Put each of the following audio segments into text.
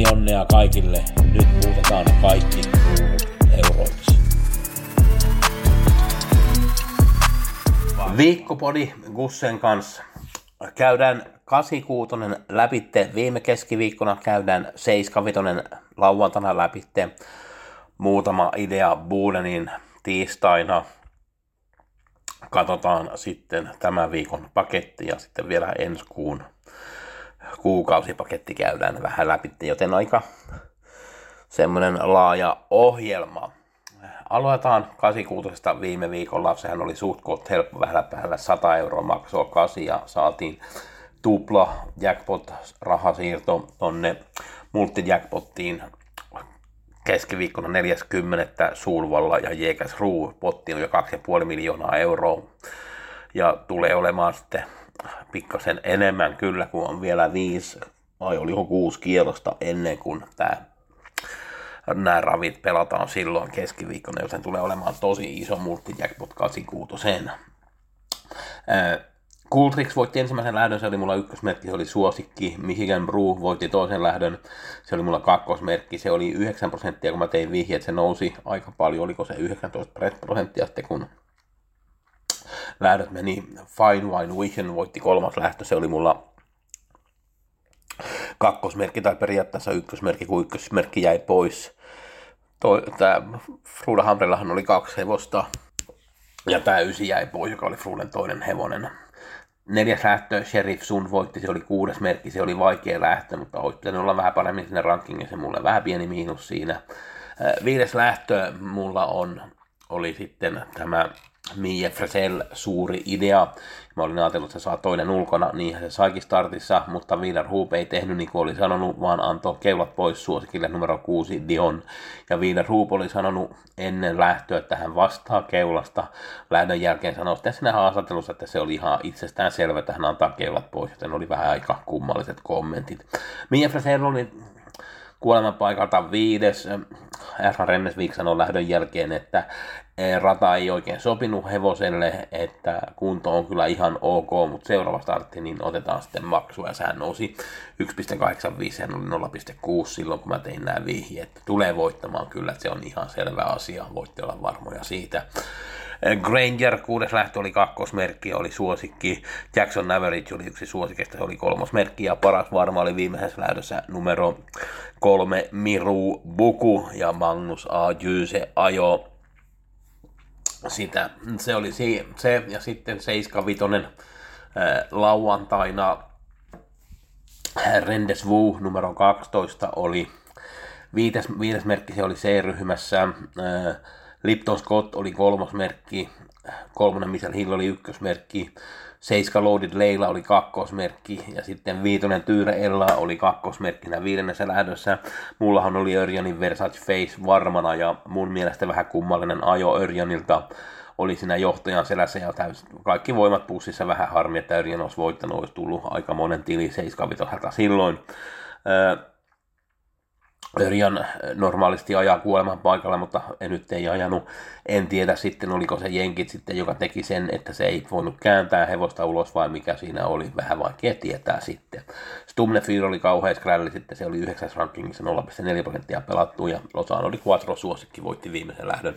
Pelionnea kaikille. Nyt muutetaan kaikki euroiksi. Viikkopodi Gussen kanssa. Käydään 86 läpitte viime keskiviikkona, käydään 75 lauantaina läpitte. Muutama idea Budenin tiistaina. Katsotaan sitten tämän viikon paketti ja sitten vielä ensi kuun kuukausipaketti käydään vähän läpi, joten aika semmoinen laaja ohjelma. Aloitetaan 86 viime viikolla, sehän oli suht koht helppo, vähän päällä 100 euroa maksua 8 ja saatiin tupla jackpot rahasiirto tonne multijackpottiin keskiviikkona 40. Sulvalla ja Jekas Ruu potti on jo 2,5 miljoonaa euroa ja tulee olemaan sitten pikkasen enemmän kyllä, kun on vielä viisi vai oliko kuusi kierrosta ennen kuin tämä nämä ravit pelataan silloin keskiviikkona, joten tulee olemaan tosi iso multijackpot 86. Cooltrix voitti ensimmäisen lähdön, se oli mulla ykkösmerkki, se oli suosikki. Michigan Brew voitti toisen lähdön, se oli mulla kakkosmerkki, se oli 9 prosenttia, kun mä tein vihje, että se nousi aika paljon, oliko se 19 prosenttia sitten, kun lähdöt meni. Fine Wine Vision voitti kolmas lähtö, se oli mulla kakkosmerkki tai periaatteessa ykkösmerkki, kun ykkösmerkki jäi pois. Tämä Fruda Hamrellahan oli kaksi hevosta ja tämä ysi jäi pois, joka oli Fruden toinen hevonen. Neljäs lähtö, Sheriff Sun voitti, se oli kuudes merkki, se oli vaikea lähtö, mutta olisi pitänyt olla vähän paremmin sinne rankingissa, mulle vähän pieni miinus siinä. Viides lähtö mulla on, oli sitten tämä Mie Fresel suuri idea. Mä olin ajatellut, että se saa toinen ulkona, niin se saikin startissa, mutta Vidar Hoop ei tehnyt niin kuin oli sanonut, vaan antoi keulat pois suosikille numero 6 Dion. Ja Vidar Hoop oli sanonut ennen lähtöä, että hän vastaa keulasta. Lähdön jälkeen sanoi sitten siinä haastattelussa, että se oli ihan itsestään selvä, että hän antaa keulat pois, joten oli vähän aika kummalliset kommentit. Mie Fresel oli kuoleman paikalta viides. R. Rennesvik sanoi lähdön jälkeen, että rata ei oikein sopinut hevoselle, että kunto on kyllä ihan ok, mutta seuraava startti niin otetaan sitten maksua ja sehän nousi 1,85 ja oli 0,6 silloin kun mä tein nämä vihjeet. Tulee voittamaan kyllä, että se on ihan selvä asia, voitte olla varmoja siitä. Granger, kuudes lähtö oli kakkosmerkki, oli suosikki. Jackson Average oli yksi suosikista, se oli kolmosmerkki. Ja paras varma oli viimeisessä lähdössä numero kolme Miru Buku ja Magnus A. Jyse ajo sitä. Se oli se, ja sitten 75 lauantaina Rendes Wu numero 12 oli viides, viides merkki, se oli C-ryhmässä. Lipton Scott oli kolmas merkki, kolmonen Michel Hill oli ykkösmerkki, Seiska Loaded Leila oli kakkosmerkki ja sitten viitonen Tyyre Ella oli kakkosmerkkinä viidennessä lähdössä. Mullahan oli Örjanin Versace Face varmana ja mun mielestä vähän kummallinen ajo Örjanilta oli siinä johtajan selässä ja täys, kaikki voimat pussissa vähän harmi, että Örjan olisi voittanut, olisi tullut aika monen tili 75 silloin. Örjan äh, normaalisti ajaa kuoleman paikalla, mutta nyt ei ajanut. En tiedä sitten, oliko se jenkit sitten, joka teki sen, että se ei voinut kääntää hevosta ulos, vai mikä siinä oli. Vähän vaikea tietää sitten. Stumne Fyr oli kauhean skrälli, sitten se oli 9 rankingissa 0,4 prosenttia pelattu, ja Lozano oli Quattro suosikki, voitti viimeisen lähdön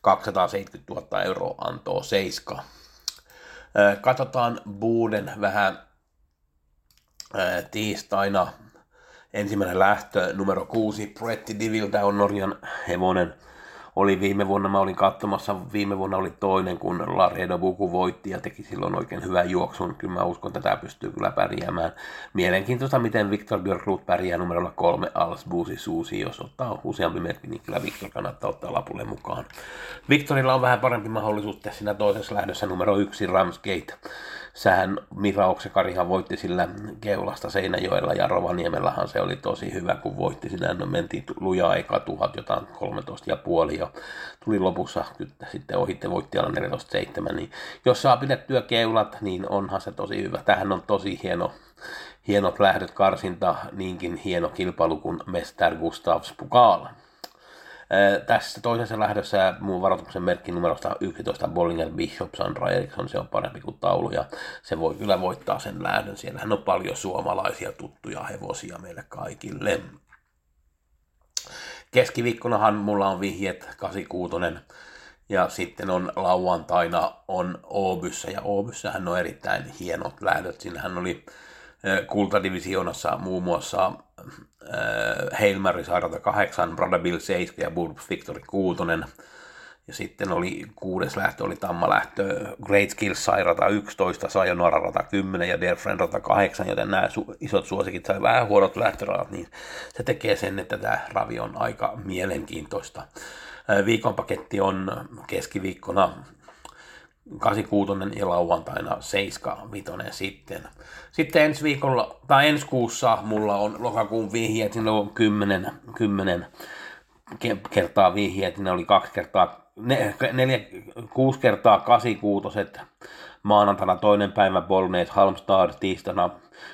270 000 euroa antoo seiska. Äh, katsotaan Buuden vähän äh, tiistaina ensimmäinen lähtö, numero kuusi, Pretti Diviltä on Norjan hevonen. Oli viime vuonna, mä olin katsomassa, viime vuonna oli toinen, kun Laredo Buku voitti ja teki silloin oikein hyvän juoksun. Kyllä mä uskon, että tämä pystyy kyllä pärjäämään. Mielenkiintoista, miten Victor Björkruut pärjää numerolla kolme Alsbusi Suusi. Jos ottaa useampi merkki, niin kyllä Victor kannattaa ottaa lapulle mukaan. Victorilla on vähän parempi mahdollisuus tässä siinä toisessa lähdössä numero yksi Ramsgate sähän Mira Oksekarihan voitti sillä keulasta Seinäjoella ja Rovaniemellahan se oli tosi hyvä, kun voitti sillä. No mentiin lujaa eka tuhat, jotain 13 ja puoli ja tuli lopussa sitten ohitte voitti alla 14.7. Niin jos saa pidettyä keulat, niin onhan se tosi hyvä. Tähän on tosi hieno, hienot lähdöt karsinta, niinkin hieno kilpailu kuin Mester Gustavs Pokaal. Tässä toisessa lähdössä muun varoituksen merkki numerosta 11 Bollinger Bishop Sandra Eriksson, se on parempi kuin taulu ja se voi kyllä voittaa sen lähdön. Siellähän on paljon suomalaisia tuttuja hevosia meille kaikille. Keskiviikkonahan mulla on vihjet 86 ja sitten on lauantaina on Oobyssä ja Oobyssähän on erittäin hienot lähdöt. Siinähän oli kultadivisioonassa muun muassa sairaalta 8, Brother Bill 7 ja Bulb Victory 6. Ja sitten oli kuudes lähtö, oli Tamma lähtö, Great Skills sai rata 11, Sayonara rata 10 ja Dear Friend rata 8, joten nämä su- isot suosikit sai vähän huonot lähtöradat, niin se tekee sen, että tämä ravi on aika mielenkiintoista. Viikon paketti on keskiviikkona 86 ja lauantaina 75 sitten. Sitten ensi viikolla, tai ensi kuussa mulla on lokakuun vihjeet, siinä on 10, 10 kertaa vihjeet, ne oli kaksi kertaa, ne, neljä, kuusi kertaa 86 maanantaina toinen päivä Bolnees Halmstad, tiistaina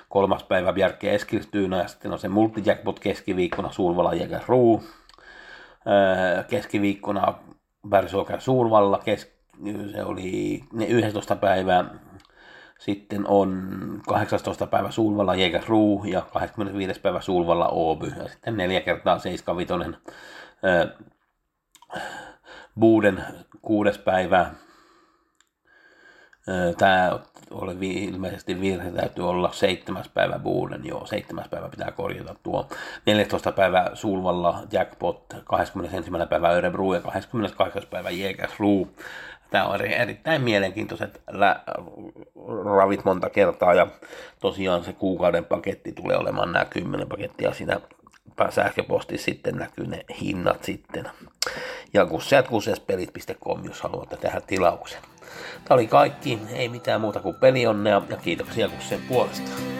kolmas päivä Bjerke Eskilstyyna ja sitten on se multijackpot keskiviikkona Suurvala Jäger Ruu, keskiviikkona Bergsåker Suurvalla, kes, se oli 11 päivää, sitten on 18. päivä Sulvalla Jägersruu ja 25. päivä Sulvalla Ooby. Ja sitten neljä kertaa 75 Buuden kuudes päivä. Tämä oli ilmeisesti virhe, täytyy olla seitsemäs päivä Buuden, joo, seitsemäs päivä pitää korjata tuo. 14. päivä Sulvalla Jackpot, 21. päivä Örebro ja 28. päivä Jägersruu. Tämä on erittäin mielenkiintoiset lä- ravit monta kertaa ja tosiaan se kuukauden paketti tulee olemaan nämä kymmenen pakettia siinä sähköposti sitten näkyy ne hinnat sitten. Ja kusseat kusseaspelit.com, jos haluatte tehdä tilauksen. Tämä oli kaikki, ei mitään muuta kuin pelionnea ja kiitoksia kusseen puolesta.